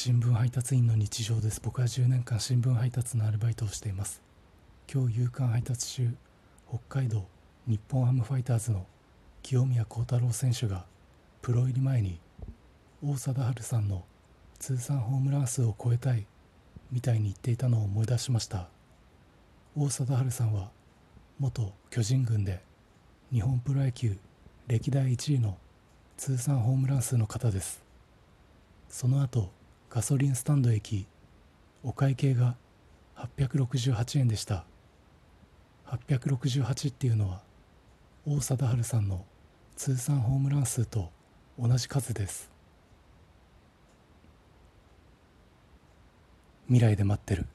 新聞配達員の日常です。僕は10年間新聞配達のアルバイトをしています。今日夕刊配達中北海道日本ハムファイターズの清宮幸太郎選手がプロ入り前に王貞治さんの通算ホームラン数を超えたいみたいに言っていたのを思い出しました。王貞治さんは元巨人軍で日本プロ野球歴代1位の通算ホームラン数の方です。その後ガソリンスタンド駅お会計が868円でした。868っていうのは王貞治さんの通算ホームラン数と同じ数です。未来で待ってる。